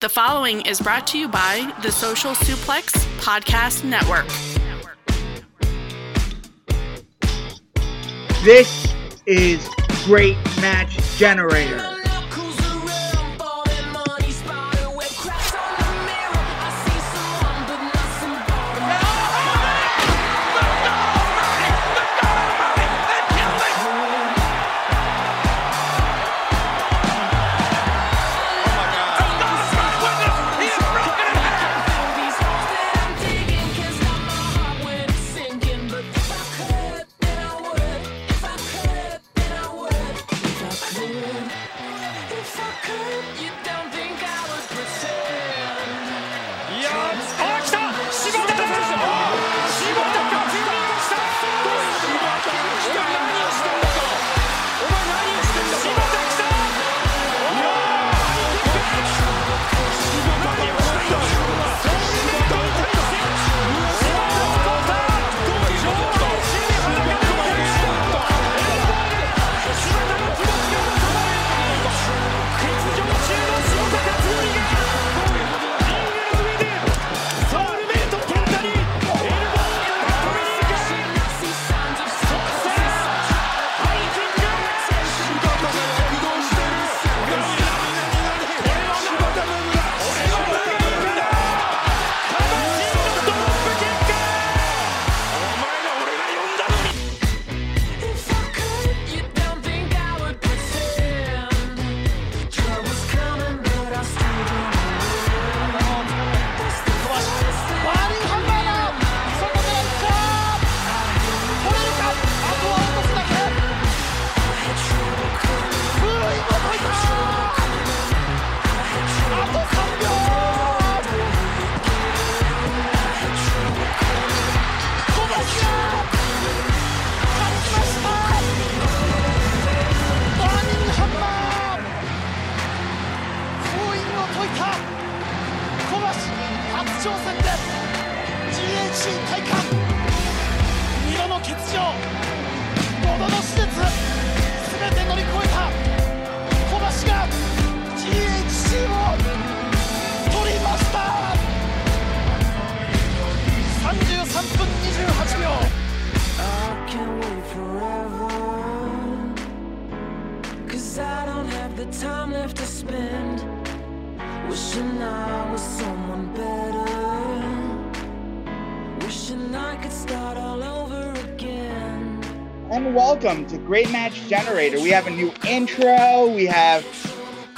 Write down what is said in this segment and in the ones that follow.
The following is brought to you by the Social Suplex Podcast Network. This is Great Match Generator. Great Match Generator. We have a new intro, we have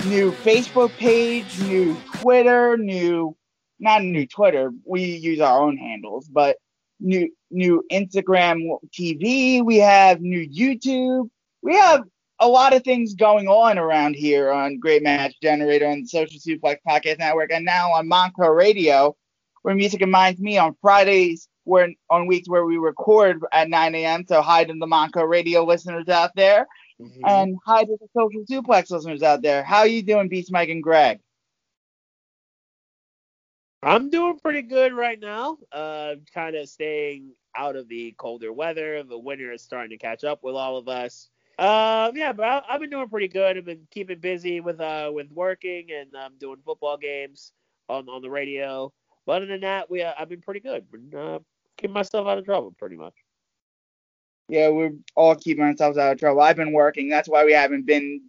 new Facebook page, new Twitter, new not new Twitter. We use our own handles, but new new Instagram TV. We have new YouTube. We have a lot of things going on around here on Great Match Generator on the Social Suplex Podcast Network, and now on Monco Radio, where music reminds me on Fridays we're on weeks where we record at 9 a.m. So hi to the Monco radio listeners out there, mm-hmm. and hi to the Social Suplex listeners out there. How you doing, Beast Mike and Greg? I'm doing pretty good right now. Uh, kind of staying out of the colder weather. The winter is starting to catch up with all of us. Um, yeah, but I, have been doing pretty good. I've been keeping busy with uh with working and um, doing football games on on the radio. But other than that, we uh, I've been pretty good. Been uh, keep myself out of trouble, pretty much. Yeah, we're all keeping ourselves out of trouble. I've been working. That's why we haven't been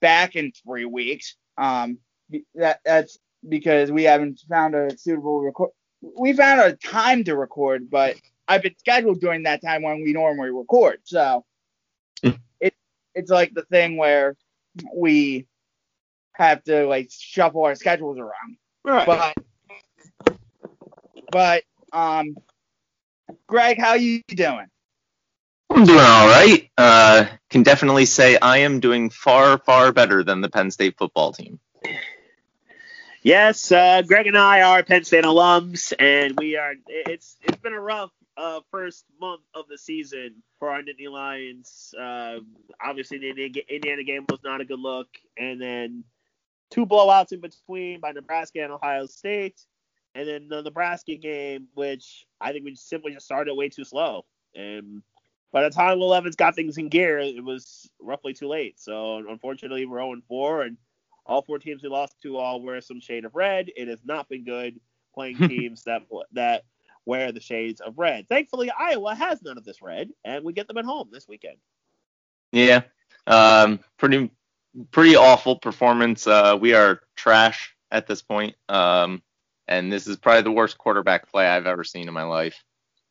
back in three weeks. Um, that that's because we haven't found a suitable record. We found a time to record, but I've been scheduled during that time when we normally record. So it it's like the thing where we have to like shuffle our schedules around. Right. But but um Greg, how you doing? I'm doing all right. Uh, can definitely say I am doing far, far better than the Penn State football team. Yes, uh, Greg and I are Penn State alums, and we are. It's it's been a rough uh, first month of the season for our Nittany Lions. Uh, obviously, the Indiana game was not a good look, and then two blowouts in between by Nebraska and Ohio State. And then the Nebraska game, which I think we simply just started way too slow. And by the time 11's got things in gear, it was roughly too late. So unfortunately, we're 0 4, and All four teams we lost to all wear some shade of red. It has not been good playing teams that that wear the shades of red. Thankfully, Iowa has none of this red, and we get them at home this weekend. Yeah, um, pretty pretty awful performance. Uh, we are trash at this point, um, and this is probably the worst quarterback play I've ever seen in my life.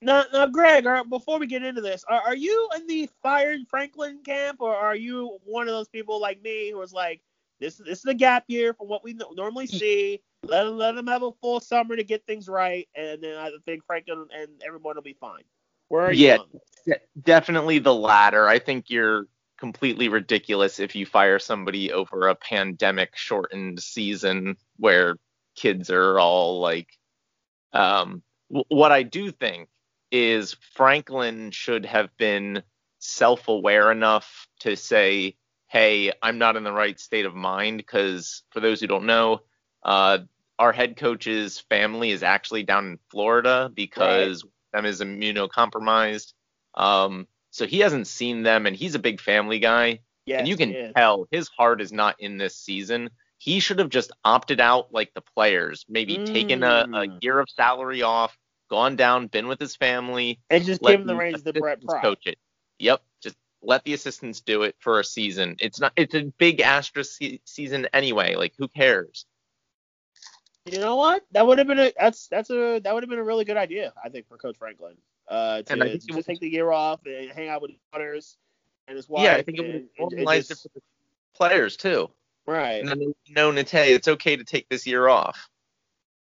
Now, now, Greg, uh, before we get into this, are, are you in the fired Franklin camp, or are you one of those people like me who was like, this this is a gap year from what we normally see. Let let them have a full summer to get things right, and then I think Franklin and everyone will be fine. Where are you? Yeah. definitely the latter. I think you're completely ridiculous if you fire somebody over a pandemic shortened season where kids are all like um w- what I do think is Franklin should have been self-aware enough to say, "Hey, I'm not in the right state of mind." Because for those who don't know, uh, our head coach's family is actually down in Florida because them is immunocompromised. Um, so he hasn't seen them, and he's a big family guy, Yes, and you can tell his heart is not in this season. He should have just opted out like the players, maybe taken a, a Mm. year of salary off, gone down, been with his family, and just give him the reins to Brent Pry. coach it. Yep, just let the assistants do it for a season. It's not. It's a big asterisk se- season anyway. Like who cares? You know what? That would have been a that's that's a that would have been a really good idea, I think, for Coach Franklin. Uh, And I to think it just was- take the year off and hang out with his daughters and his wife. yeah, I think it would have and- and- and it just- players too. Right. They know, Nate, it's okay to take this year off.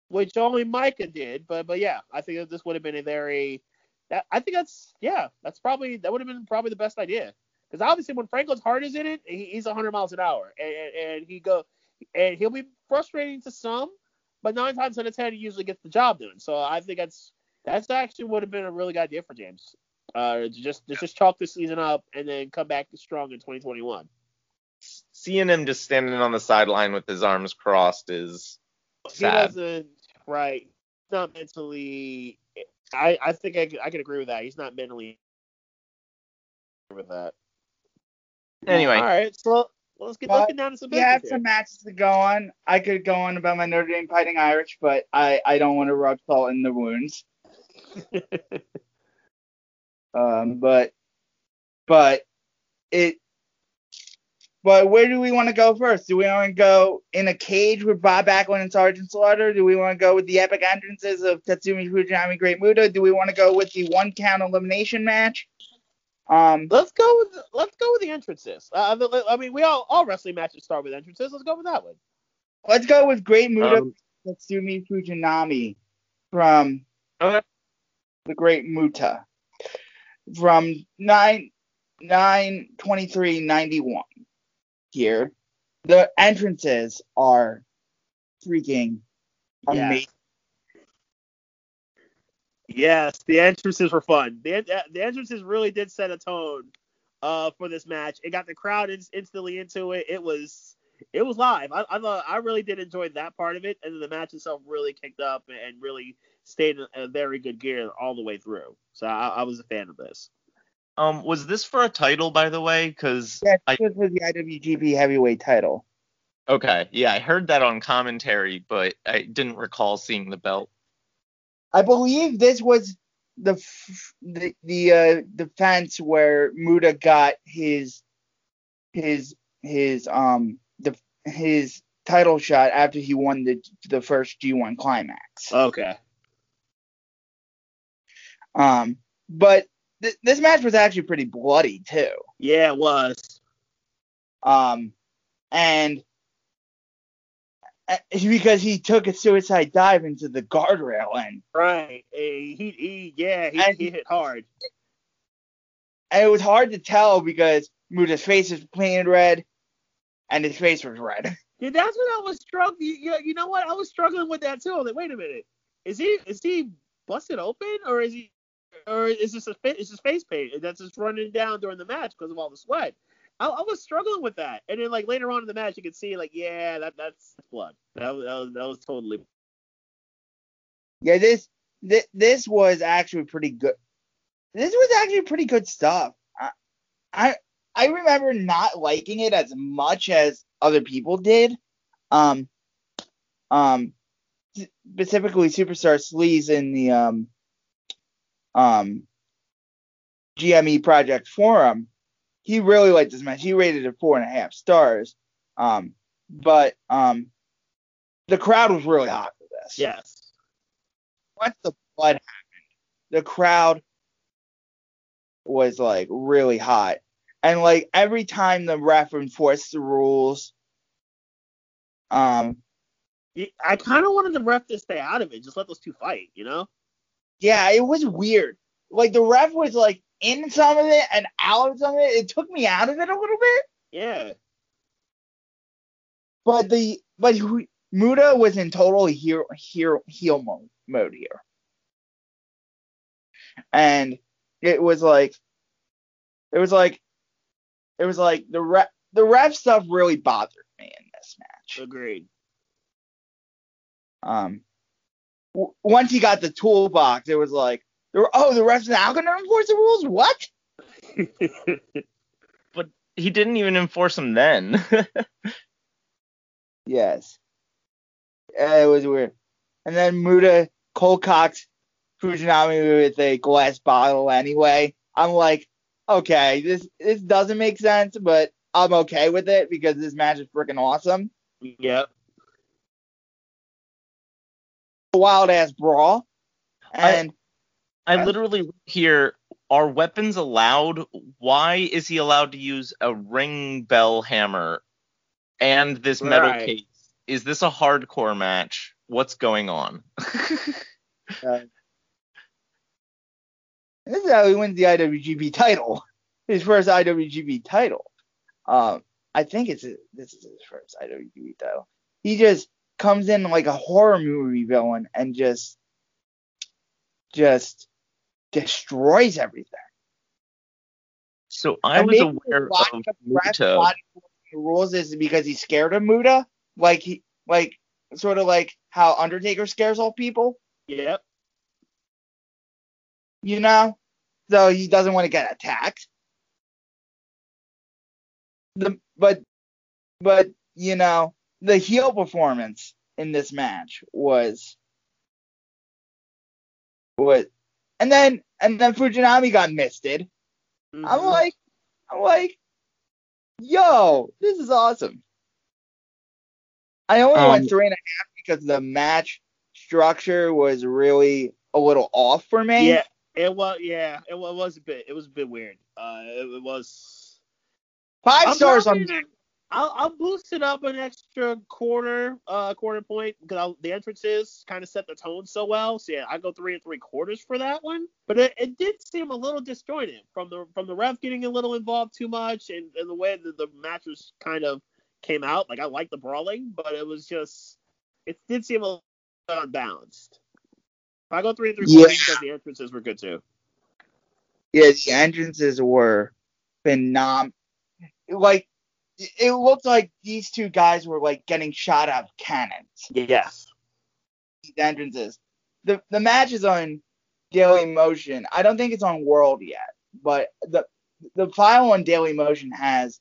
which only Micah did. But but yeah, I think that this would have been a very that I think that's yeah, that's probably that would have been probably the best idea because obviously when Franklin's heart is in it, he, he's 100 miles an hour and, and, and he go and he'll be frustrating to some, but nine times out of ten he usually gets the job done. So I think that's that's actually would have been a really good idea for James. Uh, just to just chalk this season up and then come back strong in 2021. Seeing him just standing on the sideline with his arms crossed is He sad. wasn't right. Not mentally. I I think I, I can agree with that. He's not mentally with that. Anyway, All right, so let's get Well, let's down to some We have business some matches to go on. I could go on about my Notre Dame Fighting Irish, but I, I don't want to rub salt in the wounds. Um, but but it. But where do we want to go first? Do we want to go in a cage with Bob Backlund and Sergeant Slaughter? Do we want to go with the epic entrances of Tatsumi Fujinami Great Muta? Do we want to go with the one count elimination match? Um, let's go with let's go with the entrances. Uh, I mean, we all all wrestling matches start with entrances. Let's go with that one. let's go with Great Muta um, Tatsumi Fujinami from Okay. the Great Muta from nine nine twenty three ninety one. Here, the entrances are freaking Yeah. amazing. Yes, the entrances were fun. The the entrances really did set a tone uh for this match. It got the crowd in, instantly into it. It was it was live. I I, thought, I really did enjoy that part of it, and then the match itself really kicked up and really stayed in a very good gear all the way through. So I, I was a fan of this. Um, was this for a title, by the way? Because Yes, I this was the IWGP Heavyweight Title. okay, yeah, I heard that on commentary, but I didn't recall seeing the belt. I believe this was the f- the the uh, defense where Muta got his his his um the his title shot after he won the the first G1 climax. Okay. Um, but th- this match was actually pretty bloody too. Yeah, it was. Um, and uh, because he took a suicide dive into the guardrail and Right. Eh, He he yeah he, he hit hard. and it was hard to tell because Muta's face was painted red and his face was red. Yeah, that's what I was struggling. You, you, you know what? I was struggling with that too. I was like, wait a minute, is he is he busted open or is he or is this a is his face paint that's just running down during the match because of all the sweat? I, I was struggling with that, and then like later on in the match, you could see like, yeah, that that's blood. That was that was, that was totally. Yeah, this this, this was actually pretty good. This was actually pretty good stuff. I, I I remember not liking it as much as other people did. um, um, specifically Superstar Sleaze in the um, um, GME Project Forum, he really liked this match. He rated it four and a half stars. Um, but um, the crowd was really hot for this. Yes. Once the blood happened, the crowd was like really hot. And like every time the ref enforced the rules, um, I kind of wanted the ref to stay out of it. Just let those two fight, you know? Yeah, it was weird. Like the ref was like in some of it and out of some of it. It took me out of it a little bit. Yeah. But the but Muta was in total heel heel heel mode, mode here, and it was like it was like it was like the ref the ref stuff really bothered me in this match. Agreed. Um, w- once he got the toolbox, it was like, there were, oh, the ref's now gonna enforce the rules. What? But he didn't even enforce them then. Yes. It was weird. And then Muta cold cocked Fujinami with a glass bottle anyway. I'm like, okay, this this doesn't make sense, but I'm okay with it because this match is freaking awesome. yep. Wild ass brawl. And I literally wrote here are weapons allowed? Why is he allowed to use a ring bell hammer and this metal Right. case? Is this a hardcore match? What's going on? uh, this is how he wins the IWGP title. His first IWGP title. Um, I think it's this is his first IWGP title. He just comes in like a horror movie villain and just just destroys everything. so I And was aware of Muta. the rules is because he's scared of Muta, like he like sort of like how Undertaker scares all people. Yep. you know, so he doesn't want to get attacked. The but but you know the heel performance in this match was was and then and then Fujinami got misted. I'm Mhm. like I'm like, yo, this is awesome. I only Um, went three and a half because the match structure was really a little off for me. Yeah, it was. Yeah, it wa- was a bit. It was a bit weird. Uh, it, it was. 5 I'm stars on gonna- I'll, I'll boost it up an extra quarter, uh, quarter point because the entrances kind of set the tone so well. So yeah, I go three and three quarters for that one. But it, it did seem a little disjointed from the from the ref getting a little involved too much and, and the way that the was kind of came out. Like I like the brawling, but it was just it did seem a little unbalanced. I go three and three Yeah. quarters because the entrances were good too. Yeah, the entrances were phenomenal. Like it looked like these two guys were like getting shot out of cannons. Yes. These entrances. The the match is on Daily Motion. I don't think it's on World yet, but the the file on Daily Motion has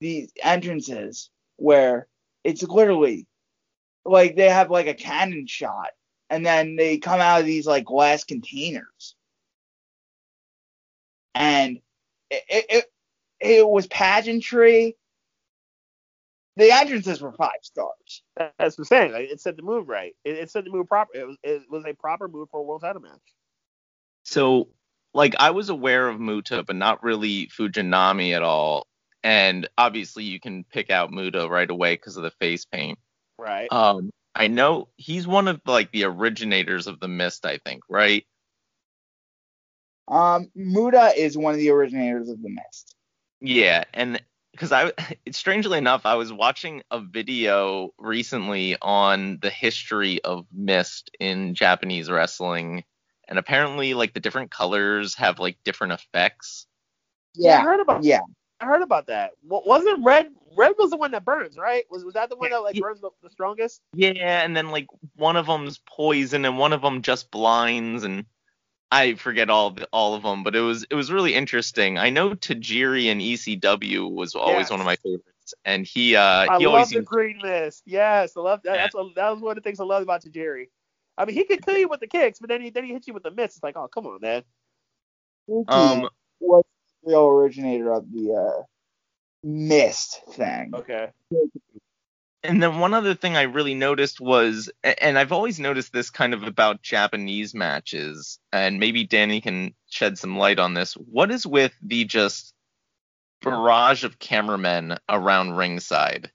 these entrances where it's literally like they have like a cannon shot and then they come out of these like glass containers and it it, it, it was pageantry the entrances were five stars That's what I'm saying. Like, it said the move right. It, it said the move proper. It was it was a proper move for a world title match. So, like, I was aware of Muta, but not really Fujinami at all. And obviously, you can pick out Muta right away because of the face paint. Right. Um, I know he's one of like the originators of the mist, I think, right? um muta is one of the originators of the mist Yeah, and because I, strangely enough, I was watching a video recently on the history of mist in Japanese wrestling, and apparently, like the different colors have like different effects. I yeah I heard about. yeah I heard about that. Wa- Wasn't red? Red was the one that burns, right? Was was that the one that like burns the, the strongest? Yeah, and then like one of them's poison and one of them just blinds and I forget all the, all of them, but it was it was really interesting. I know Tajiri and ECW was always Yes. one of my favorites and he uh I he love always the seems green mist. Yes, I love that. Yeah. That's what, that was one of the things I loved about Tajiri. I mean, he could kill you with the kicks, but then he then he hits you with the mist. It's like, oh, come on, man. um was the real originator of the uh, mist thing. Okay. And then one other thing I really noticed was, and I've always noticed this kind of about Japanese matches, and maybe Danny can shed some light on this. What is with the just barrage of cameramen around ringside?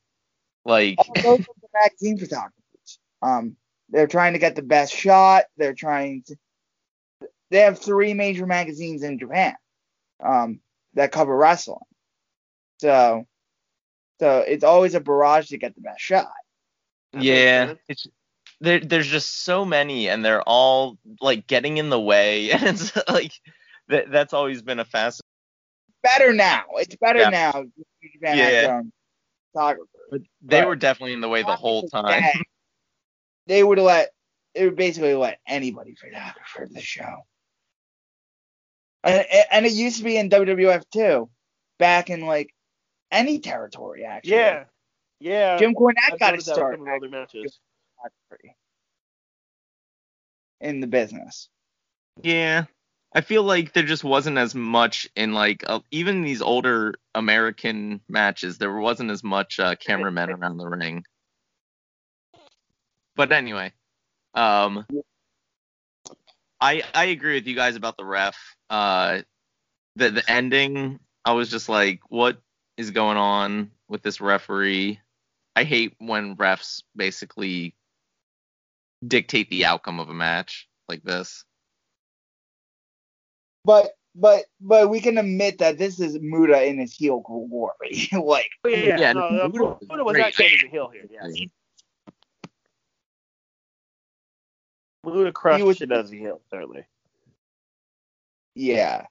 Like, those are the magazine photographers. Um, they're trying to get the best shot. They're trying to. They have three major magazines in Japan, um, that cover wrestling. So, so it's always a barrage to get the best shot. That yeah, it's there. There's just so many, and they're all like getting in the way, and it's like that. That's always been a fast. Better now. It's better Yeah. now. Japan Yeah. own. But they Right. were definitely in the way the whole time. They would let they would basically let anybody photographer the show. And, and it used to be in WWF too, back in like any territory actually. Yeah. Yeah. Jim Cornette I've got to noticed start some other matches. in the business. Yeah. I feel like there just wasn't as much in like uh, even these older American matches. There wasn't as much uh, cameramen around the ring. But anyway, um, I I agree with you guys about the ref. Uh, the the ending, I was just like, what is going on with this referee? I hate when refs basically dictate the outcome of a match like this. But but but we can admit that this is Muta in his heel glory. like Oh, yeah, yeah. Yeah, no, no, no, Muta was Muta was great. not good as a heel here. Yeah. Muta crushed He was- it as a heel, certainly. yeah.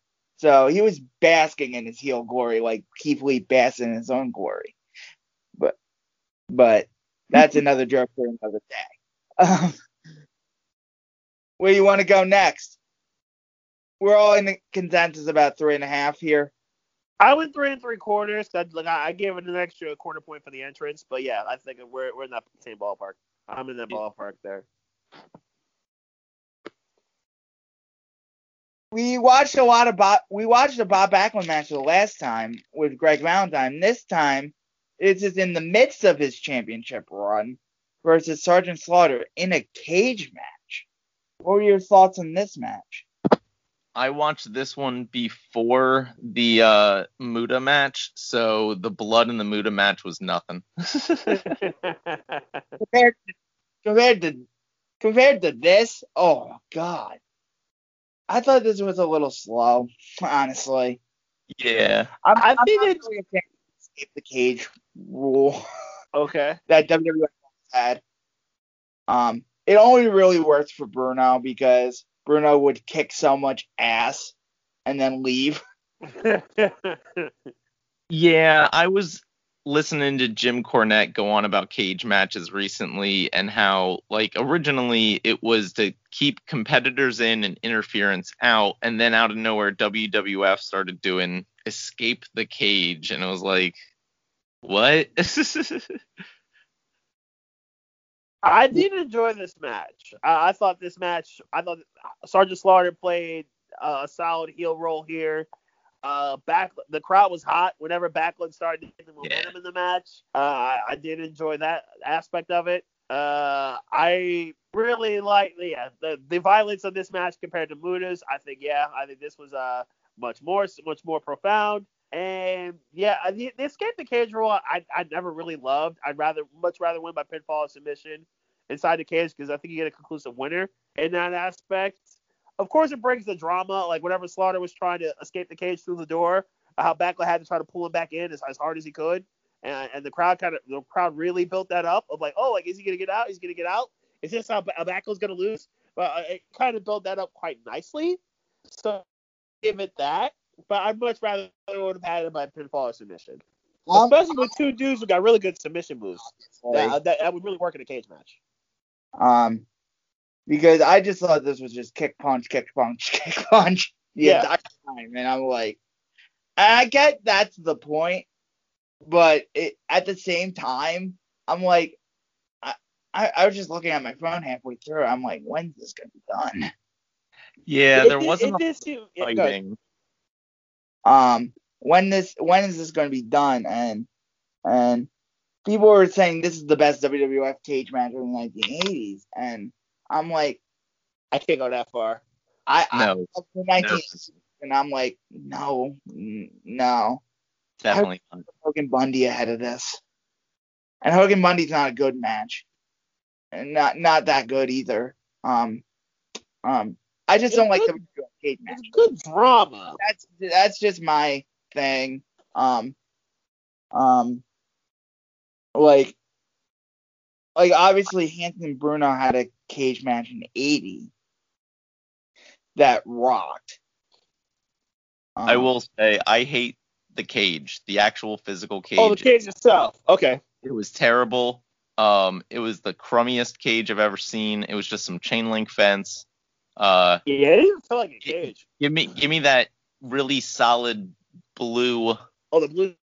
So he was basking in his heel glory like Keith Lee basking in his own glory. But but that's another joke for another day. Um, where you want to go next? We're all in the consensus about three and a half here. I went three and three quarters. I, like, I gave it an extra quarter point for the entrance, but yeah, I think we're we're in that same ballpark. I'm in that ballpark there. We watched a lot of Bob. We watched the Bob Backlund match the last time with Greg Valentine. This time, it's just in the midst of his championship run versus Sergeant Slaughter in a cage match. What were your thoughts on this match? I watched this one before the uh, Muta match, so the blood in the Muta match was nothing. Compared to, compared to compared to this, oh god, I thought this was a little slow. Honestly, yeah. I'm, I I'm think not it's- really a the escape the cage rule. okay. that WWE had. Um, it only really worked for Bruno because Bruno would kick so much ass and then leave. Yeah, I was listening to Jim Cornette go on about cage matches recently and how like originally it was to keep competitors in and interference out and then out of nowhere WWF started doing escape the cage and it was like what? I did enjoy this match. I, I thought this match. I thought Sergeant Slaughter played a solid heel role here. Uh, back the crowd was hot whenever Backlund started to get the momentum in the match. Uh, I, I did enjoy that aspect of it. Uh, I really like yeah the the violence of this match compared to Muta's. I think yeah, I think this was uh much more much more profound. And yeah, the, the escape the cage rule I I never really loved. I'd rather much rather win by pinfall or submission inside the cage because I think you get a conclusive winner in that aspect. Of course, it brings the drama, like whenever Slaughter was trying to escape the cage through the door, how Backlund had to try to pull him back in as, as hard as he could, and, and the crowd kind of the crowd really built that up of like, oh, like is he gonna get out? He's gonna get out. Is this how Ba- Backlund's gonna lose? But uh, it kind of built that up quite nicely. So give it that. But I'd much rather would have had it by pinfall or submission, Um, especially with two dudes who got really good submission moves. That, that, that would really work in a cage match. um, because I just thought this was just kick punch, kick punch, kick punch the Yeah. entire time, and I'm like, I get that's the point, but it, at the same time, I'm like, I, I, I was just looking at my phone halfway through. I'm like, when's this gonna be done? Yeah, It there did- wasn't it a did seem- yeah, go ahead. fighting. Um, when this, when is this gonna be done? And and people were saying this is the best WWF cage match of the 1980s, and I'm like, I can't go that far. I, I No, love the no, 1980s, and I'm like, no, n- no. definitely not. Hogan Bundy ahead of this. And Hogan Bundy's not a good match. And not not that good either. Um um I just It's don't like good. the cage match. It's good drama. That's that's just my thing. Um um like like obviously Hansen and Bruno had a cage match in 80 that rocked. I Um, will say I hate the cage, the actual physical cage. Oh, the cage itself. Okay. It was terrible. Um, it was the crummiest cage I've ever seen. It was just some chain link fence. Uh, Yeah, it didn't feel like a cage. give me give me that really solid blue, Oh, the blue,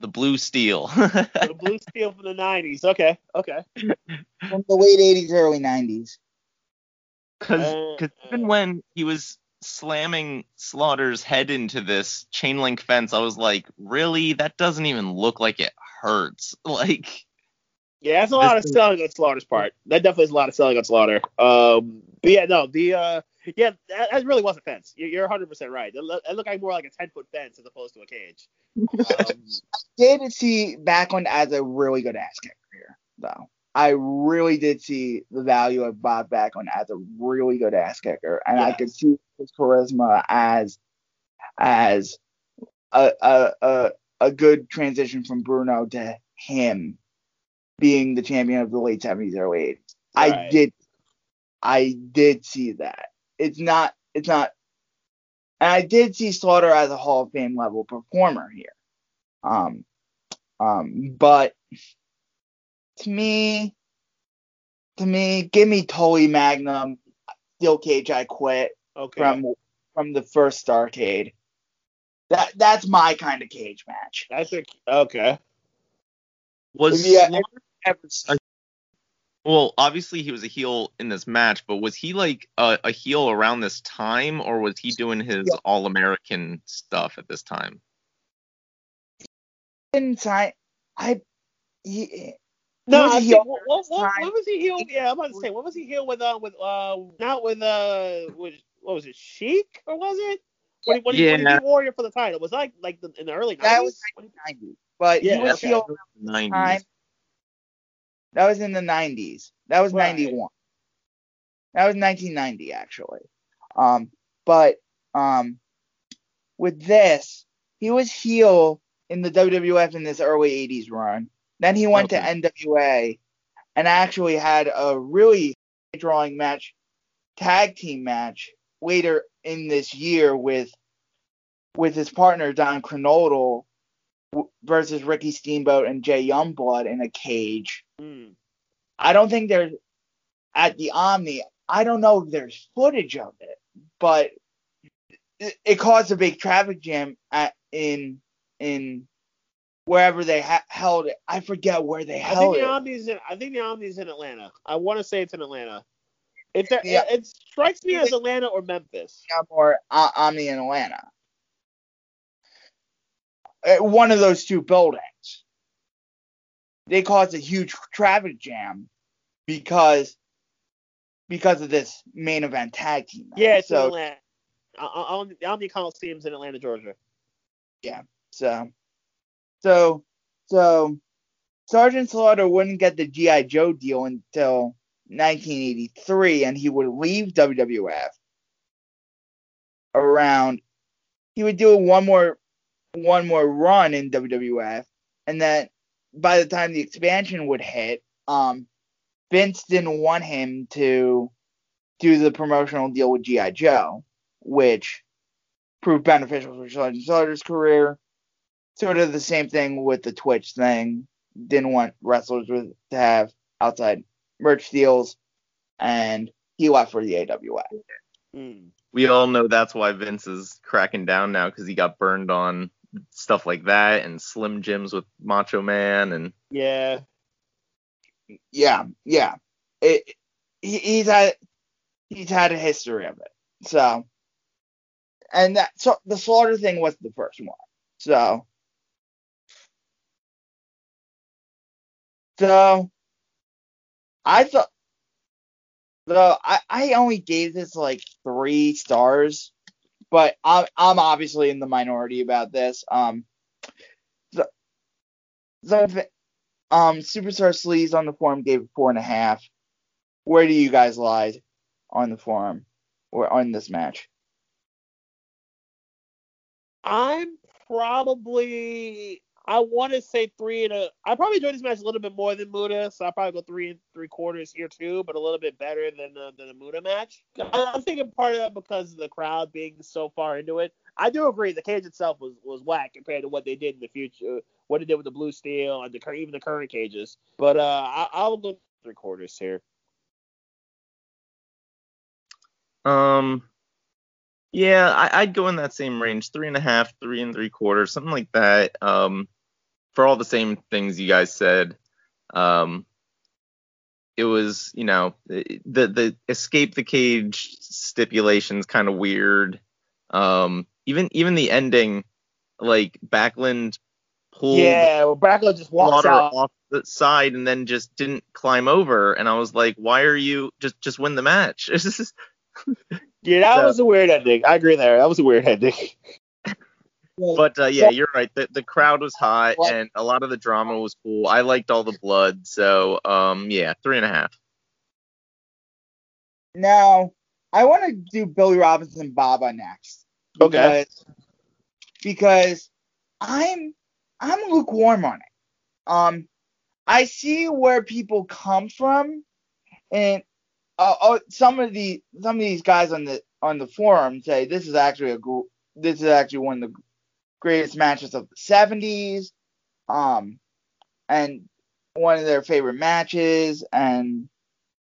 the blue steel. the blue steel from the '90s. Okay, okay. from the late 80s early 90s. Because Uh, even when he was slamming Slaughter's head into this chain link fence, I was like, really? That doesn't even look like it hurts. Like, Yeah, that's a lot of This is- selling on Slaughter's part. That definitely is a lot of selling on Slaughter. Um, but yeah, no, the uh, yeah, that, that really was a fence. You're, you're 100 percent right. It, look, it looked like more like a 10 foot fence as opposed to a cage. Um, did see Backlund as a really good ass kicker here, though. I really did see the value of Bob Backlund as a really good ass kicker, and I could see his charisma as as a a a, a good transition from Bruno to him being the champion of the late seventies, early eighties. I did I did see that. It's not it's not and I did see Slaughter as a Hall of Fame level performer here. Um um but to me to me, give me Tully Magnum, Steel Cage I quit okay. from from the first Starrcade. That that's my kind of cage match. I think okay. was Yeah, Slaughter ever seen. Well, obviously he was a heel in this match, but was he like a, a heel around this time, or was he doing his yeah. All American stuff at this time? I, I, he, no, was I think, what, what, what, was he heel? Yeah, I'm about to say, what was he heel with? Uh, with uh, not with uh, with what was it, Sheik or was it? When, yeah. when, he, when he Warrior for the title was like like the, in the early 90s. That was 90s, but yeah, he was heel 90s. That was in the 90s. That was Right. 91. That was 1990 actually. Um, but um, with this, he was heel in the WWF in this early 80s run. Then he went Okay. to NWA and actually had a really drawing match, tag team match later in this year with with his partner Don Kernodle w- versus Ricky Steamboat and Jay Youngblood in a cage. Mm. I don't think there's at the Omni. I don't know if there's footage of it, but it, it caused a big traffic jam at in in wherever they ha- held it. I forget where they held it. I think the it. Omni's in I think the Omni's in Atlanta. I want to say it's in Atlanta. It, it, Yeah. it strikes me as Atlanta or Memphis. Yeah, or uh, Omni in Atlanta. Uh, One of those two buildings. They caused a huge traffic jam because because of this main event tag team. match. Yeah, it's in so Atlanta. Uh, uh, the Coliseum's in Atlanta, Georgia. Yeah. So, so, so, Sergeant Slaughter wouldn't get the GI Joe deal until 1983, and he would leave WWF around. He would do one more, one more run in WWF, and then by the time the expansion would hit, um, Vince didn't want him to do the promotional deal with GI Joe, which proved beneficial for Sergeant Slaughter's career sort of the same thing with the Twitch thing. Didn't want wrestlers with, to have outside merch deals, and he left for the AWA. Mm. We all know that's why Vince is cracking down now because he got burned on stuff like that, and Slim Jims with Macho Man, and Yeah. Yeah, yeah. It, he, he's had he's had a history of it. So, and that so the slaughter thing was the first one. So, so I thought though I, I only gave this like three stars, but I'm I'm obviously in the minority about this. Um, the the um Superstar Sleaze on the forum gave it four and a half. Where do you guys lie on the forum or on this match? I'm probably I want to say three and a. I probably enjoyed this match a little bit more than Muta, so I probably go three and three quarters here too, but a little bit better than the, than the Muta match. I'm thinking part of that because of the crowd being so far into it. I do agree the cage itself was was whack compared to what they did in the future, what they did with the blue steel and the even the current cages. But uh, I, I'll go three quarters here. Um, yeah, I, I'd go in that same range, three and a half, three and three quarters, something like that. Um, for all the same things you guys said. Um, it was, you know, the the escape the cage stipulations kind of weird. Um, even even the ending, like Backlund pulled Yeah, well, Backlund just walks out. off the side and then just didn't climb over, and I was like, why are you just just win the match? Yeah, that So- was a weird ending. I agree there. That was a weird ending. But uh, yeah, you're right. The, the crowd was hot and a lot of the drama was cool. I liked all the blood, so um, yeah, three and a half. Now, I want to do Billy Robinson Baba next. Okay. Because, because I'm I'm lukewarm on it. Um, I see where people come from, and uh, uh, some of the some of these guys on the on the forum say this is actually a gr- this is actually one of the greatest matches of the 70s, um, and one of their favorite matches, and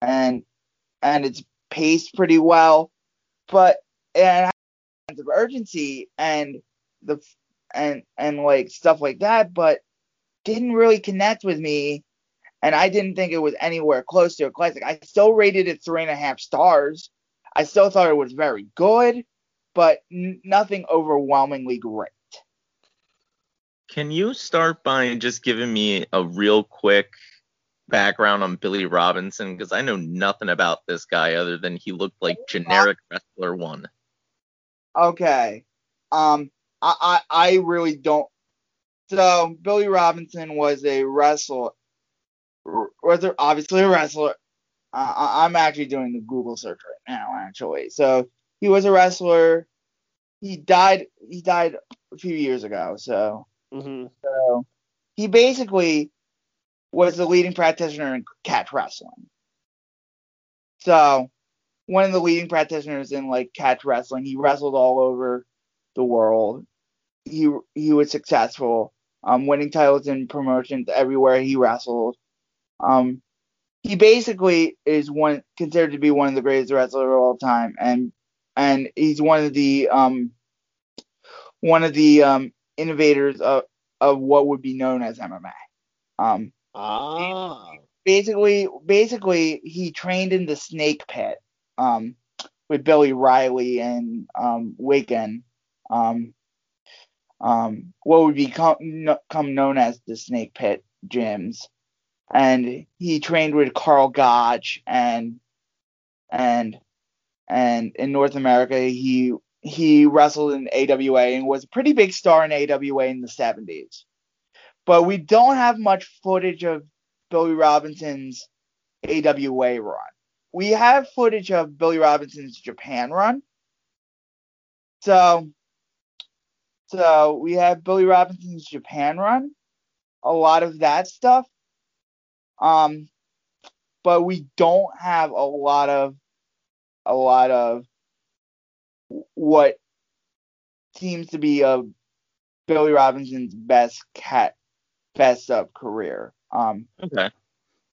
and and it's paced pretty well, but and sense of urgency and the and and like stuff like that, but didn't really connect with me, and I didn't think it was anywhere close to a classic. I still rated it three and a half stars. I still thought it was very good, but n- nothing overwhelmingly great. Can you start by just giving me a real quick background on Billy Robinson? Because I know nothing about this guy other than he looked like generic wrestler one. Okay. Um, I, I, I really don't. So Billy Robinson was a wrestler. Was obviously a wrestler. Uh, I- I'm actually doing the Google search right now, actually. So he was a wrestler. He died. He died a few years ago. So hmm so he basically was the leading practitioner in catch wrestling. So one of the leading practitioners in like catch wrestling. He wrestled all over the world. He he was successful, um, winning titles in promotions everywhere he wrestled. Um, he basically is one considered to be one of the greatest wrestlers of all time, and and he's one of the um one of the um innovators of of what would be known as MMA. Um, Ah. basically basically he trained in the snake pit um with Billy Riley and um Wigan um um what would become kn- come known as the snake pit gyms and he trained with Karl Gotch and and and in North America he he wrestled in AWA and was a pretty big star in AWA in the 70s but we don't have much footage of Billy Robinson's AWA run. We have footage of Billy Robinson's Japan run. So, so we have Billy Robinson's Japan run, a lot of that stuff. Um, but we don't have a lot of, a lot of what seems to be a Billy Robinson's best cat, best of career. Um, Okay.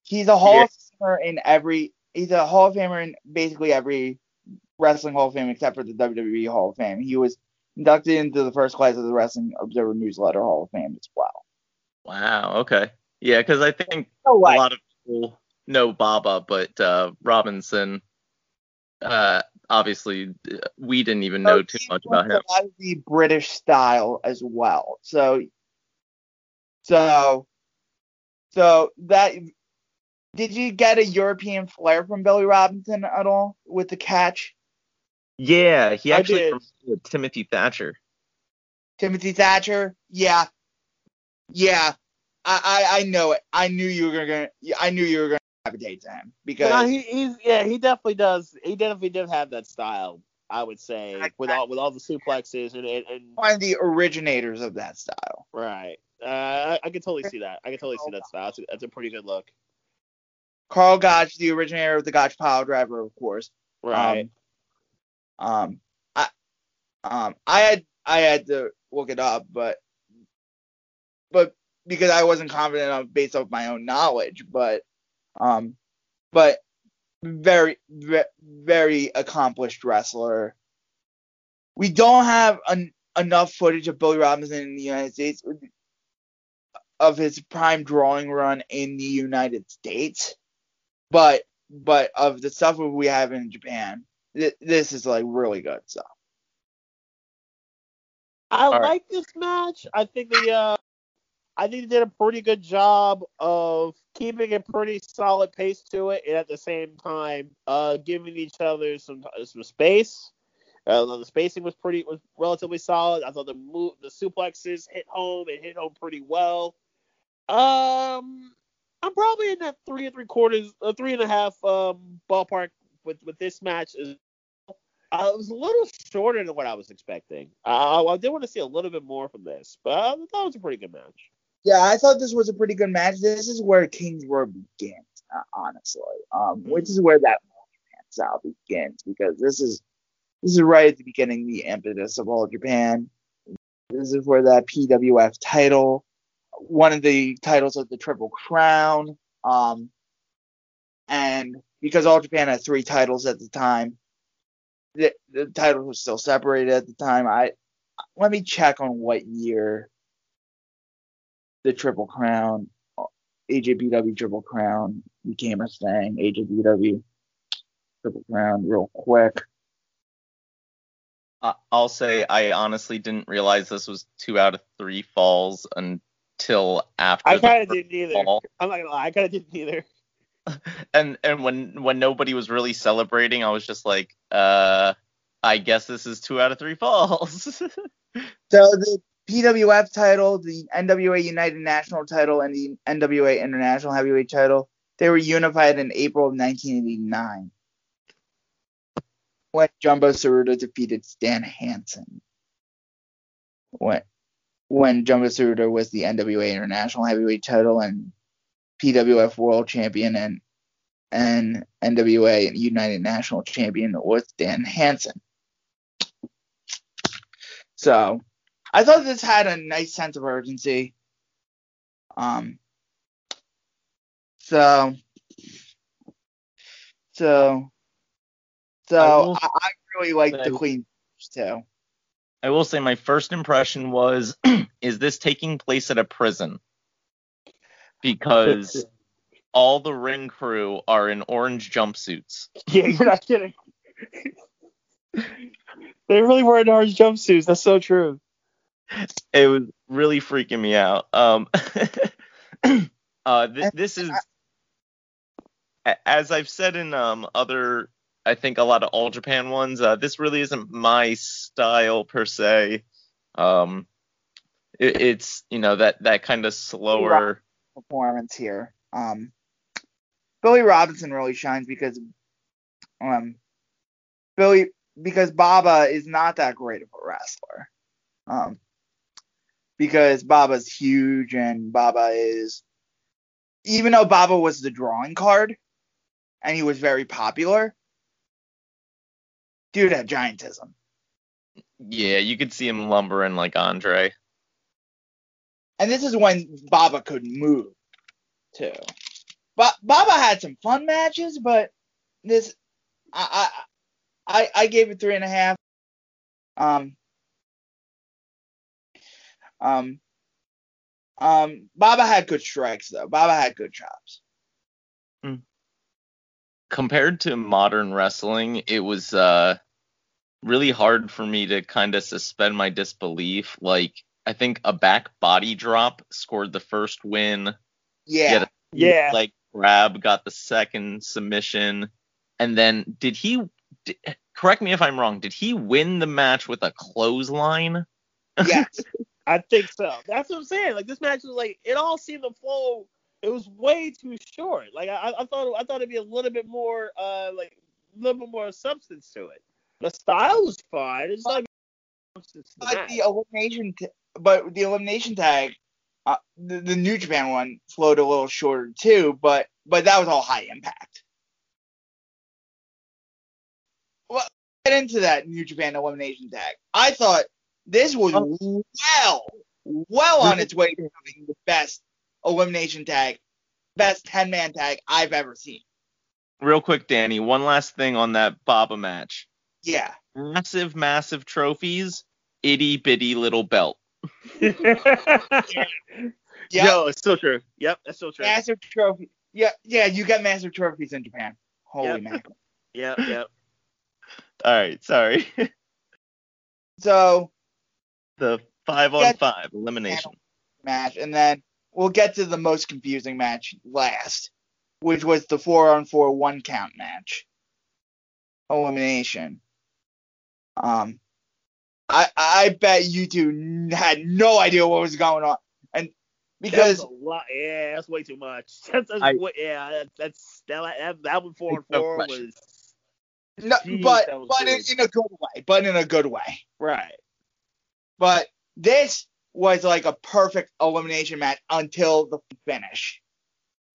he's a Hall Yeah. of Famer in every. He's a Hall of Famer in basically every wrestling Hall of Fame except for the WWE Hall of Fame. He was inducted into the first class of the Wrestling Observer Newsletter Hall of Fame as well. Wow. Okay. Yeah, because I think a lot of people know Baba, but uh, Robinson, uh, obviously, uh, we didn't even know too much about him. A lot of the British style as well. So, so, so that did you get a European flair from Billy Robinson at all with the catch? Yeah, he actually did. reminds me of Timothy Thatcher. Timothy Thatcher? Yeah, yeah. I, I I know it. I knew you were gonna. I knew you were gonna gravitate to him because No, he, he's yeah, he definitely does. He definitely did have that style. I would say with all with all the suplexes and and, and one of the originators of that style. right. Uh, I, I can totally see that. I can totally see that style. That's a, that's a pretty good look. Karl Gotch, the originator of the Gotch pile driver, of course. Right. Um, um, I, um, I had I had to look it up, but but because I wasn't confident enough based off my own knowledge, but um, but very very accomplished wrestler. We don't have en- enough footage of Billy Robinson in the United States of his prime drawing run in the United States, but but of the stuff we have in Japan, th- this is like really good stuff. I right. like this match. I think the uh, I think they did a pretty good job of keeping a pretty solid pace to it, and at the same time, uh, giving each other some some space. Uh, the spacing was pretty was relatively solid. I thought the move the suplexes hit home and hit home pretty well. Um, I'm probably in that three and three quarters, uh, three and a half um ballpark with with this match. It was a little shorter than what I was expecting. Uh, I did want to see a little bit more from this, but I thought it was a pretty good match. Yeah, I thought this was a pretty good match. This is where King's Road begins, uh, honestly. Um, which is where that Japan style begins because this is this is right at the beginning, the impetus of all Japan. This is where that PWF title, one of the titles of the Triple Crown, um, and because All Japan had three titles at the time, the, the titles were still separated at the time. I let me check on what year the Triple Crown, AJPW Triple Crown became a thing. AJPW Triple Crown, real quick. I- I'll say I honestly didn't realize this was two out of three falls until after I the kind of first didn't either. fall. I'm not gonna lie, I kind of didn't either. And and when when nobody was really celebrating, I was just like, uh, I guess this is two out of three falls. So the PWF title, the NWA United National title, and the NWA International Heavyweight title, they were unified in April of 1989 when Jumbo Tsuruta defeated Stan Hansen. When when Jumbo Tsuruta was the NWA International Heavyweight title and PWF World Champion and and NWA United National Champion was Stan Hansen. So I thought this had a nice sense of urgency. Um. So. So. I So will I, I really like the clean too. I will say my first impression was, is this taking place at a prison? Because all the ring crew are in orange jumpsuits. Yeah, you're not kidding. they really were in orange jumpsuits. That's so true. It was really freaking me out. Um, uh, th- this is, as I've said in um other, I think a lot of All Japan ones. Uh, this really isn't my style per se. Um, it, it's you know that that kind of slower. performance here. Um, Billy Robinson really shines because um, Billy because Baba is not that great of a wrestler. Um, because Baba's huge and Baba is even though Baba was the drawing card and he was very popular, dude had giantism. Yeah, you could see him lumbering like Andre. And this is when Baba could move too. But Baba had some fun matches, but this I I I, I gave it three and a half. Um Um, um, Baba had good strikes though. Baba had good chops. compared to modern wrestling, it was uh really hard for me to kind of suspend my disbelief. Like I think a back body drop scored the first win. Yeah. Yeah. Yeah. Like grab got the second submission, and then did he? Did, correct me if I'm wrong. Did he win the match with a clothesline? Yes. I think so. That's what I'm saying. Like this match was like it all seemed to flow. It was way too short. Like I, I thought I thought it'd be a little bit more uh like a little bit more substance to it. The style was fine. It's like But the elimination, t- but the elimination tag, uh, the, the New Japan one flowed a little shorter too. But but that was all high impact. Well, get into that New Japan elimination tag. I thought this was oh. well, well on its way to becoming the best elimination tag, best ten man tag I've ever seen. Real quick, Danny. One last thing on that Baba match. Yeah. Massive, massive trophies. Itty bitty little belt. Yeah. Yo, it's still true. Yep, that's still true. Massive trophy. Yeah, yeah, you got massive trophies in Japan. Holy Yep. mackerel. Yep, yep. All right, sorry. So the five on five elimination. match, and then we'll get to the most confusing match last, which was the four on four one count match. Elimination. Um, I I bet you two had no idea what was going on, and Because because a lot. Yeah, that's way too much. That's, that's I- way, yeah, that, that's that, that that one four and No four question. was no, Jeez, but but in, in a good way, but in a good way. right. But this was like a perfect elimination match until the finish.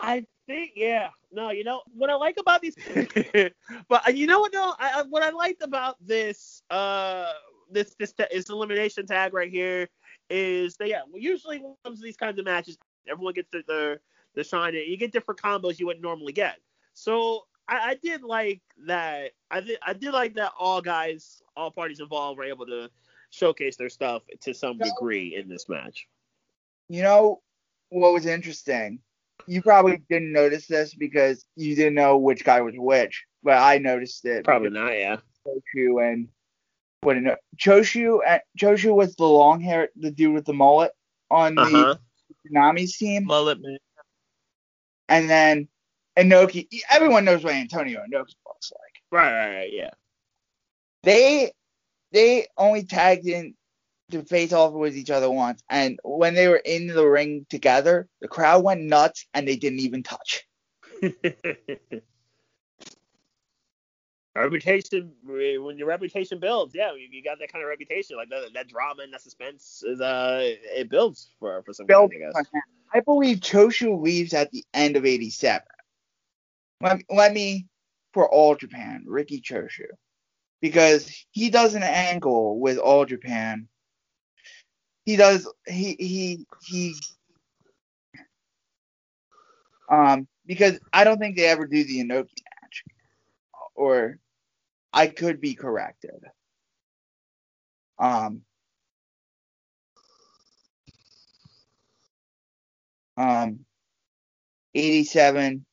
I think yeah. No, you know what I like about these, but uh, you know what? No, I, what I liked about this uh this this this elimination tag right here is that yeah. Well, usually when it comes to these kinds of matches, everyone gets their their, their shine. and You get different combos you wouldn't normally get. So I, I did like that. I did I did like that all guys, all parties involved were able to showcase their stuff to some No. degree in this match. You know what was interesting? You probably didn't notice this because you didn't know which guy was which, but I noticed it. Probably not, yeah. Choshu and what did Choshu and Choshu was the long hair, the dude with the mullet on Uh huh. the Konami's team, Mullet man. and then Inoki. Everyone knows what Antonio Inoki looks like. Right, right, right, yeah. They they only tagged in to face off with each other once, and when they were in the ring together, the crowd went nuts and they didn't even touch. reputation when your reputation builds, yeah, you, you got that kind of reputation, like that, that drama and that suspense is uh it builds for for some Build I guess. I believe Choshu leaves at the end of 87. Let, let me, for All Japan, Riki Choshu. Because he does an angle with All Japan. He does, he, he, he, um, because I don't think they ever do the Inoki match. Or I could be corrected. Um, um, 87.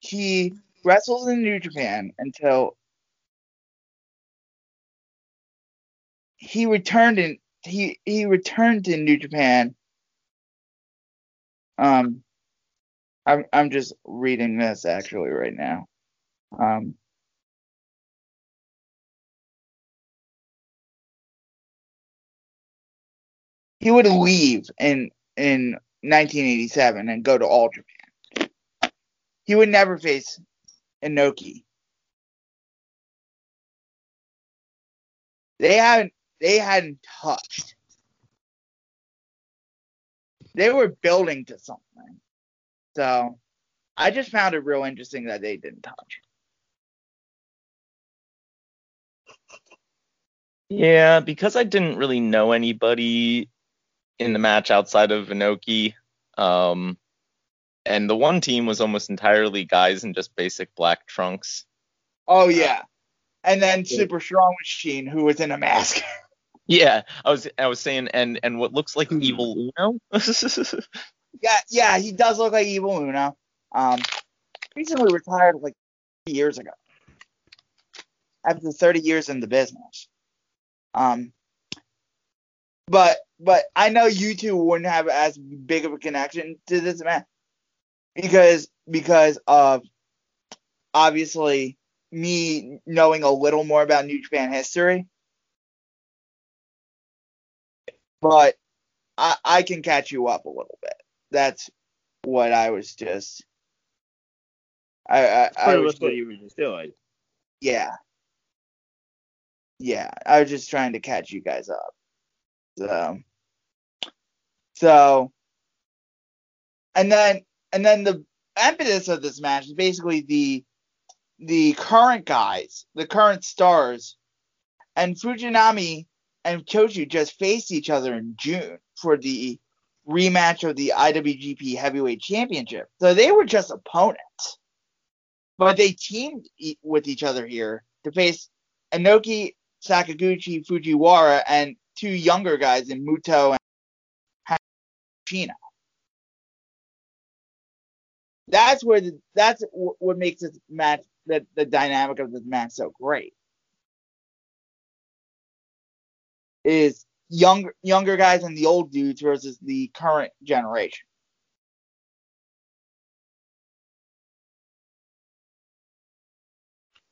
He wrestles in New Japan until he returned in he he returned to New Japan. Um, I'm I'm just reading this actually right now. Um. he would leave in in 1987 and go to All Japan. He would never face Inoki. They hadn't they hadn't touched. They were building to something. So I just found it real interesting that they didn't touch. Yeah, because I didn't really know anybody in the match outside of Inoki. Um, and the one team was almost entirely guys in just basic black trunks. Oh yeah. And then Super Strong Machine who was in a mask. Yeah, I was I was saying, and and what looks like Hmm. evil Uno. Yeah, yeah, he does look like Evil Uno. Um, recently retired like years ago. After 30 years in the business. Um, but but I know you two wouldn't have as big of a connection to this man because because of obviously me knowing a little more about New Japan history. But I I can catch you up a little bit. That's what I was just. I I, I was what you were just doing. yeah. Yeah, I was just trying to catch you guys up. So, so, and then and then the impetus of this match is basically the the current guys, the current stars, and Fujinami and Choshu just faced each other in June for the rematch of the IWGP Heavyweight Championship. So they were just opponents, but they teamed with each other here to face Inoki, Sakaguchi, Fujiwara, and two younger guys in Muto and Hashina. That's where the, that's what makes this match the, the dynamic of this match so great. Is younger younger guys and the old dudes versus the current generation.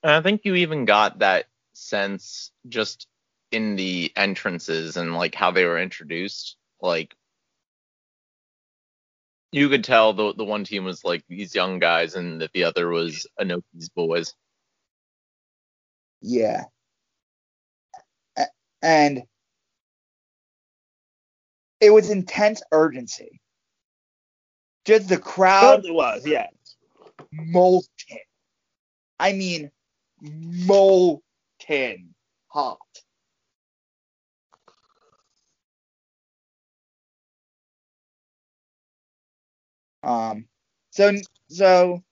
And I think you even got that sense just in the entrances and like how they were introduced. Like you could tell the the one team was like these young guys and that the other was Inoki's boys. Yeah. And it was intense urgency. Just the crowd Totally was, yeah. molten. I mean, molten hot. Um, so so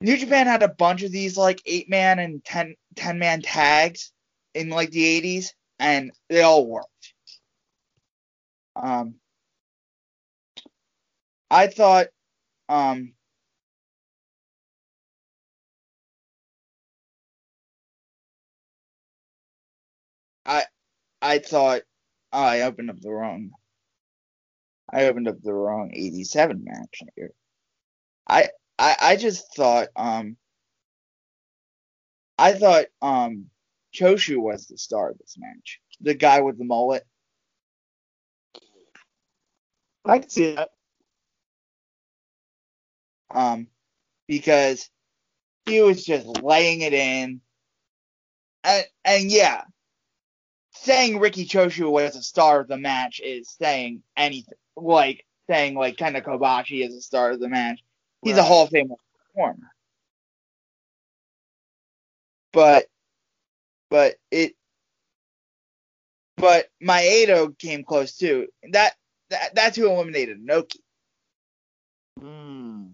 New Japan had a bunch of these like eight man and 10, 10 man tags in like the 80s, and they all worked. Um, I thought, um, I I thought oh, I opened up the wrong. I opened up the wrong 87 match here. I I I just thought um I thought um Choshu was the star of this match. The guy with the mullet. I can see that. Um because he was just laying it in. And and yeah, saying Riki Choshu was a star of the match is saying anything. Like saying like Kenta Kobashi is a star of the match. He's a Right. Hall of Fame performer. But but it but Maeda came close too. That that that's who eliminated Noki Mm.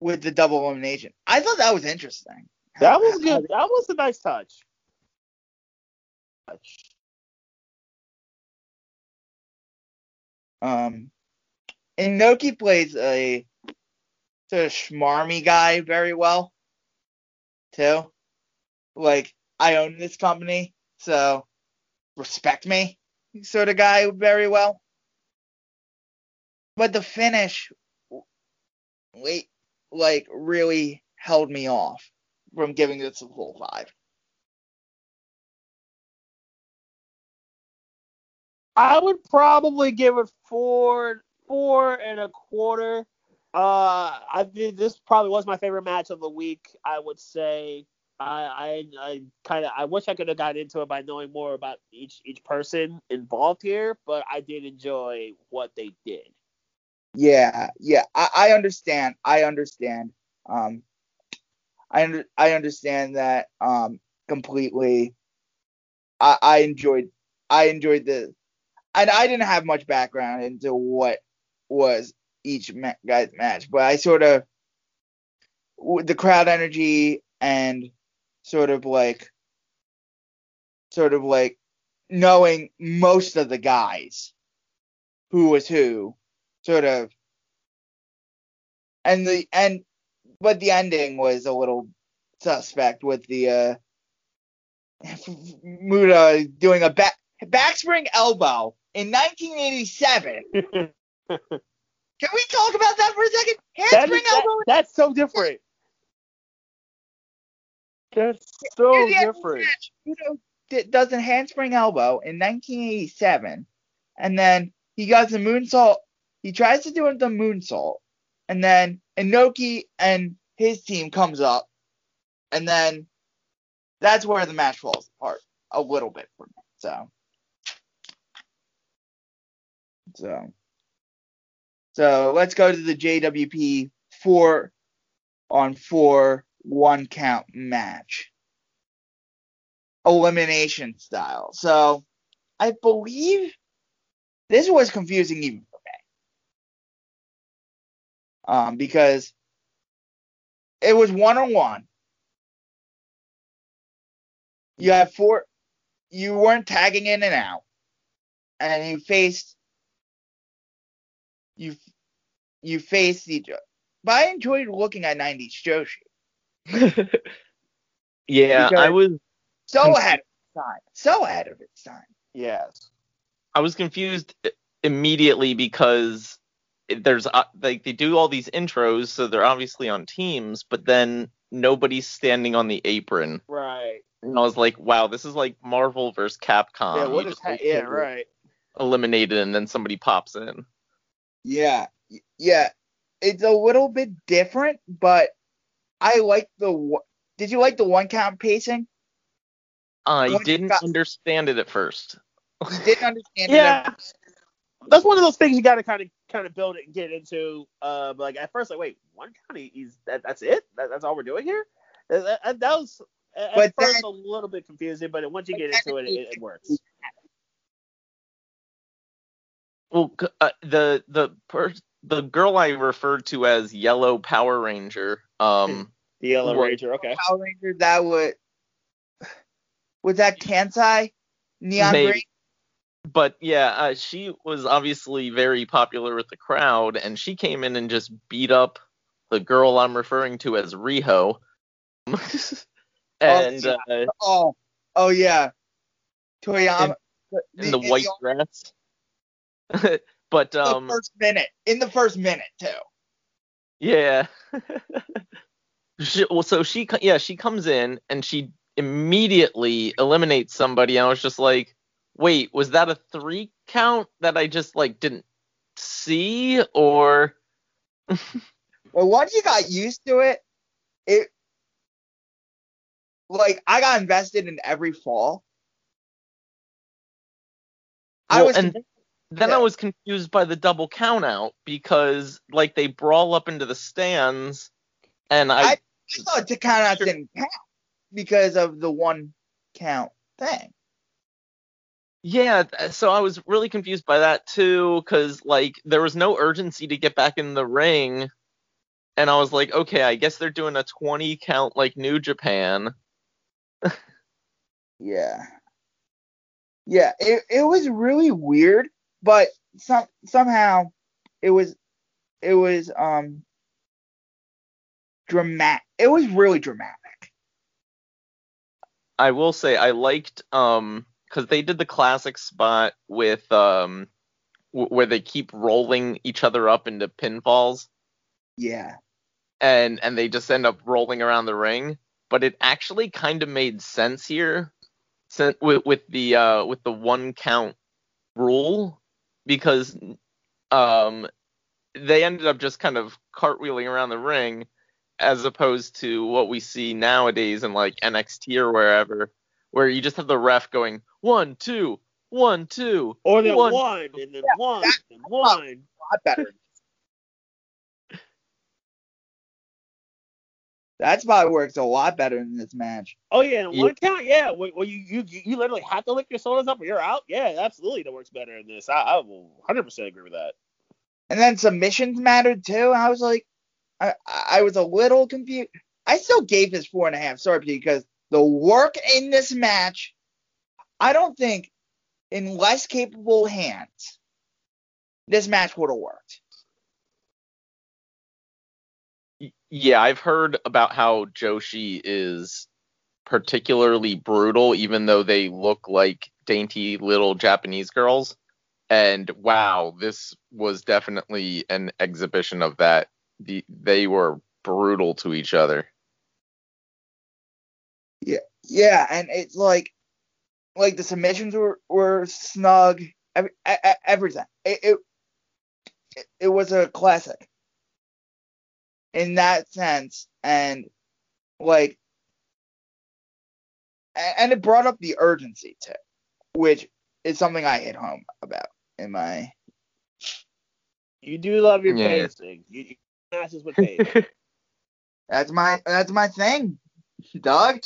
with the double elimination. I thought that was interesting. That was good. That was a nice touch. Touch. Um, and Noki plays a sort of schmarmy guy very well, too. Like, I own this company, so respect me, sort of guy very well. But the finish, wait, like, really held me off from giving this a full five. I would probably give it four, four and a quarter. Uh, I think this probably was my favorite match of the week. I would say. I I, I kind of I wish I could have gotten into it by knowing more about each each person involved here, but I did enjoy what they did. Yeah, yeah, I, I understand. I understand. Um, I under, I understand that um completely. I I enjoyed I enjoyed the, and I didn't have much background into what was each ma- guy's match, but I sort of the crowd energy and sort of like sort of like knowing most of the guys who was who, sort of. And the and but the ending was a little suspect with the uh Muta doing a back backspring elbow in 1987. Can we talk about that for a second? Handspring is, that, elbow. that's so different. That's so Near the end of the different. Muto does a handspring elbow in 1987, and then he does the moonsault. He tries to do the moonsault, and then Inoki and his team comes up, and then that's where the match falls apart a little bit for me. So, so, so let's go to the JWP four on four one count match. Elimination style. So I believe this was confusing even for me. Um, because it was one on one. You have four you weren't tagging in and out. And you faced you you faced each other. But I enjoyed looking at 90s Joshi. yeah, Because- I was So ahead of its time. So ahead of its time. Yes. I was confused immediately because there's uh, like they do all these intros, so they're obviously on teams, but then nobody's standing on the apron. Right. And I was like, wow, this is like Marvel versus Capcom. yeah. You What is just, ha- Yeah. Right. Eliminated and then somebody pops in. Yeah. Yeah. It's a little bit different, but I like the one- Did you like the one count pacing? I Once didn't got- understand it at first. You didn't understand it. Yeah. That's one of those things you got to kind of kind of build it and get into. Uh, but like at first, like wait, one county is that that's it? That, that's all we're doing here? Uh, That, that, that was at But first then- a little bit confusing, but once you get into it, it, it works. Well, uh, the the per- the girl I referred to as Yellow Power Ranger, um, The Yellow What? Ranger, okay. Power Ranger, that would. Was that Kansai? Neon Maybe. Green? but yeah, uh, she was obviously very popular with the crowd, and she came in and just beat up the girl I'm referring to as Riho. and yeah. uh, Oh, oh yeah. Toyama. in the white dress. but um, first minute. In the first minute too. Yeah. she, well, so she yeah she comes in and she immediately eliminates somebody. And I was just like, wait, was that a three count that I just like didn't see or? Well, once you got used to it, it like I got invested in every fall. I was and then I was confused by the double count out because like they brawl up into the stands and I, I- thought to count out didn't count because of the one count thing. Yeah, so I was really confused by that too, because like there was no urgency to get back in the ring, and I was like, okay, I guess they're doing a 20 count like New Japan. Yeah. Yeah, it it was really weird, but some somehow it was it was um dramatic. It was really dramatic. I will say I liked um because they did the classic spot with um w- where they keep rolling each other up into pinfalls, Yeah. and and they just end up rolling around the ring. But it actually kind of made sense here, since with, with the uh, with the one count rule, because um they ended up just kind of cartwheeling around the ring, as opposed to what we see nowadays in like NXT or wherever, where you just have the ref going one two one two Or then one. one, and then one, that- and one. A lot better. That probably works a lot better in this match. Oh yeah, Yeah. one count, yeah. Well, you, you you literally have to lick your sodas up or you're out. Yeah, absolutely, that works better in this. I, I will 100 percent agree with that. And then submissions mattered too. I was like, I, I was a little confused. I still gave this four and a half sorry because the work in this match, I don't think in less capable hands this match would have worked. Yeah, I've heard about how Joshi is particularly brutal, even though they look like dainty little Japanese girls. And wow, this was definitely an exhibition of that. The, they were brutal to each other. Yeah, yeah, and it's like, like the submissions were were snug. Every, everything. It, it it was a classic in that sense, and like, and it brought up the urgency too, which is something I hit home about in my. You do love your yeah. pacing. You, you matches with pace. that's my that's my thing, Doug.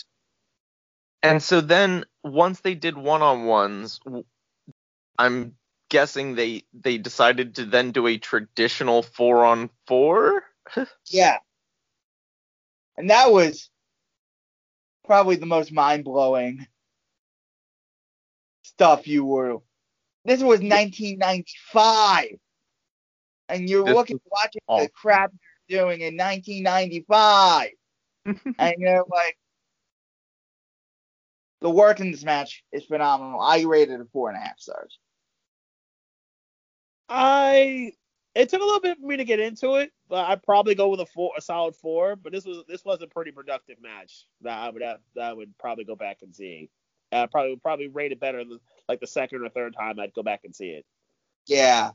And so then once they did one on ones, I'm guessing they they decided to then do a traditional four on four. Yeah, and that was probably the most mind blowing stuff you were. This was 1995, and you're this looking watching the crap you're doing in 1995, and you're like, the work in this match is phenomenal. I rated it four and a half stars. I it took a little bit for me to get into it, but I'd probably go with a four, a solid four. But this was this was a pretty productive match that I would have, that I would probably go back and see. I probably would probably rate it better than like the second or third time I'd go back and see it. Yeah.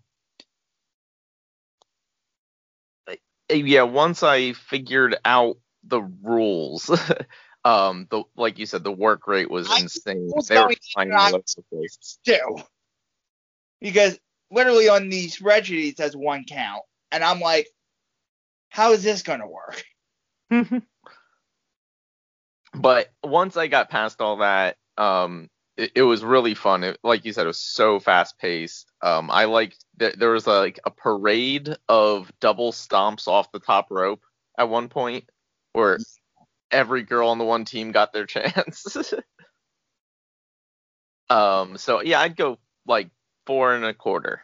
Yeah, once I figured out the rules, um, the like you said, the work rate was I insane. They were flying all over the place. Still, because literally on the spreadsheet it says one count, and I'm like, how is this gonna work? but once I got past all that, um, it, it was really fun. It, like you said, it was so fast paced. Um, I liked that there was a, like a parade of double stomps off the top rope at one point, where every girl on the one team got their chance. um, so yeah, I'd go like four and a quarter.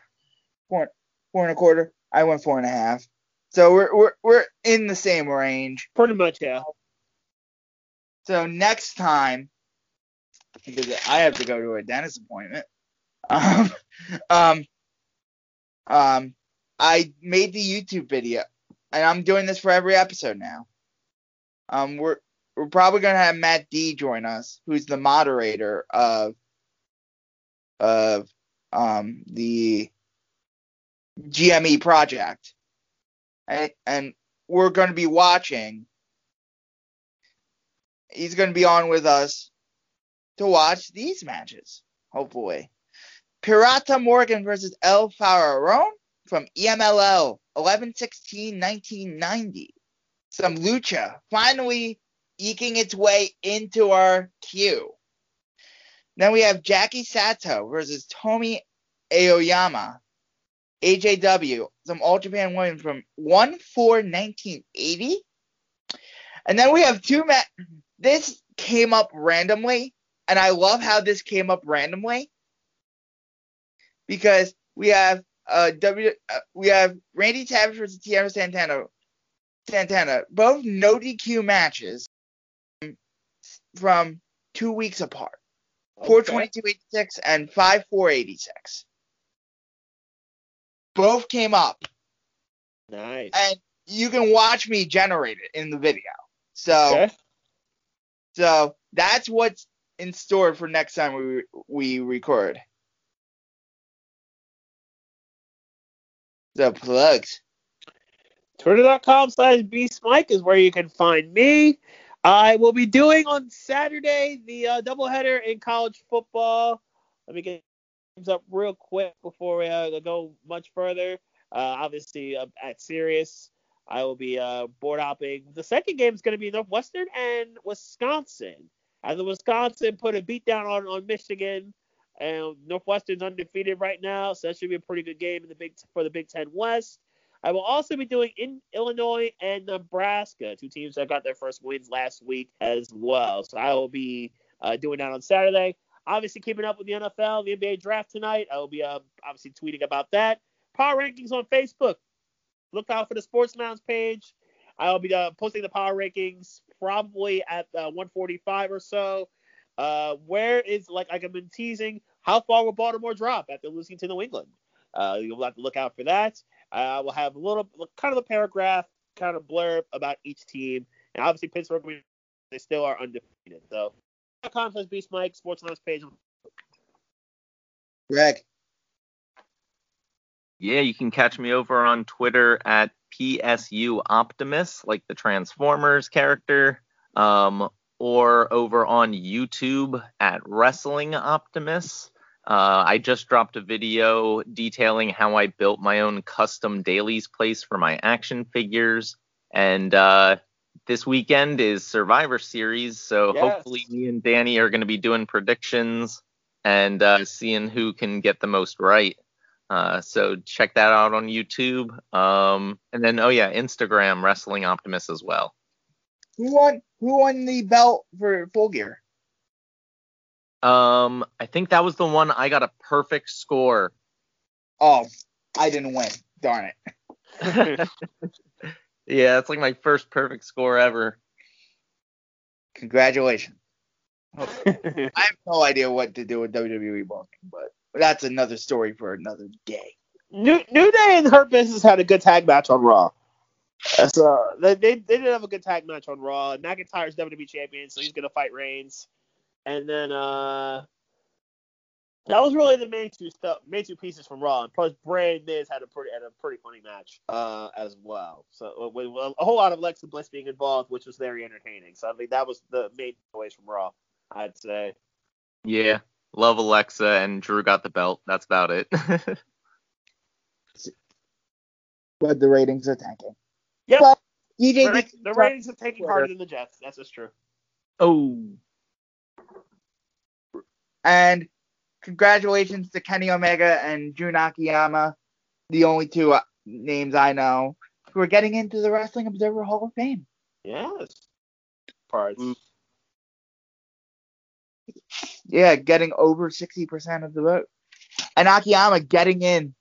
Four, four and a quarter. I went four and a half. So we're we're we're in the same range. Pretty much, yeah. So next time, because I have to go to a dentist appointment. Um, um, um, I made the YouTube video, and I'm doing this for every episode now. Um, we're we're probably gonna have Matt D join us, who's the moderator of of um, the GME project. And, we're going to be watching. He's going to be on with us to watch these matches, hopefully. Pirata Morgan versus El Faraón from EMLL 1116 1990. Some lucha finally eking its way into our queue. Then we have Jackie Sato versus Tomi Aoyama. AJW, some All Japan women from 1 4 1980. And then we have two ma- This came up randomly, and I love how this came up randomly because we have uh, W uh, we have Randy Savage versus Tito Santana Santana, both no DQ matches from two weeks apart. 422.86 and 5486. Both came up. Nice. And you can watch me generate it in the video. So okay. So that's what's in store for next time we we record. The plugs. Twitter.com slash beastmike is where you can find me. I will be doing on Saturday the uh, doubleheader in college football. Let me get things up real quick before we uh, go much further. Uh, obviously, uh, at Sirius, I will be uh, board hopping. The second game is going to be Northwestern and Wisconsin. As the Wisconsin put a beat down on, on Michigan, and Northwestern's undefeated right now, so that should be a pretty good game in the Big for the Big Ten West. I will also be doing in Illinois and Nebraska, two teams that got their first wins last week as well. So I will be uh, doing that on Saturday. obviously keeping up with the NFL, the NBA draft tonight. I will be uh, obviously tweeting about that. Power rankings on Facebook. Look out for the Sports Lounge page. I'll be uh, posting the power rankings probably at uh, 145 or so. Uh, where is like I've been teasing, how far will Baltimore drop after losing to New England? Uh, you'll have to look out for that. I will have a little kind of a paragraph, kind of blurb about each team, and obviously Pittsburgh they still are undefeated. So, Conference Beast Mike Sports Lounge page. Greg. Yeah, you can catch me over on Twitter at PSU Optimus, like the Transformers character, um, or over on YouTube at Wrestling Optimus. Uh, I just dropped a video detailing how I built my own custom dailies place for my action figures. And uh, this weekend is Survivor Series, so Yes. hopefully me and Danny are going to be doing predictions and uh, seeing who can get the most right. Uh, so check that out on YouTube. Um, and then oh yeah, Instagram Wrestling Optimus as well. Who won? Who won the belt for Full Gear? Um, I think that was the one I got a perfect score. Oh, I didn't win. Darn it. Yeah, it's like my first perfect score ever. Congratulations. I have no idea what to do with WWE booking, but that's another story for another day. New, New Day and Hurt Business had a good tag match on Raw. So they, they they did have a good tag match on Raw. McIntyre's WWE champion, so he's gonna fight Reigns. And then uh that was really the main two stuff, main two pieces from Raw. And plus, Bray and Miz had a pretty had a pretty funny match uh as well. So with, with a whole lot of Alexa Bliss being involved, which was very entertaining. So I think that was the main takeaways from Raw. I'd say. Yeah, love Alexa and Drew got the belt. That's about it. But the ratings are tanking. Yep. But DJ The, the ratings are taking harder than the Jets. That's just true. oh, and congratulations to Kenny Omega and Jun Akiyama, the only two uh, names I know who are getting into the Wrestling Observer Hall of Fame. Yes. Parts. Mm. Yeah, getting over 60% of the vote. And Akiyama getting in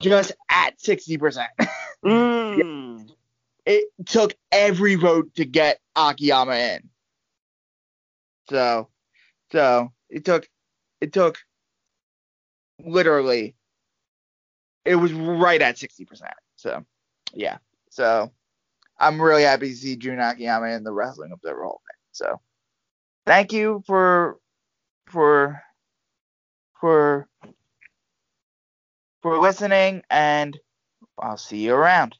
just at 60%. Mm. it took every vote to get Akiyama in. So, so it took, it took literally, it was right at 60%. So, yeah. So, I'm really happy to see Jun Akiyama in the Wrestling Observer Hall of Fame. So, thank you for, for, for, for listening, and I'll see you around.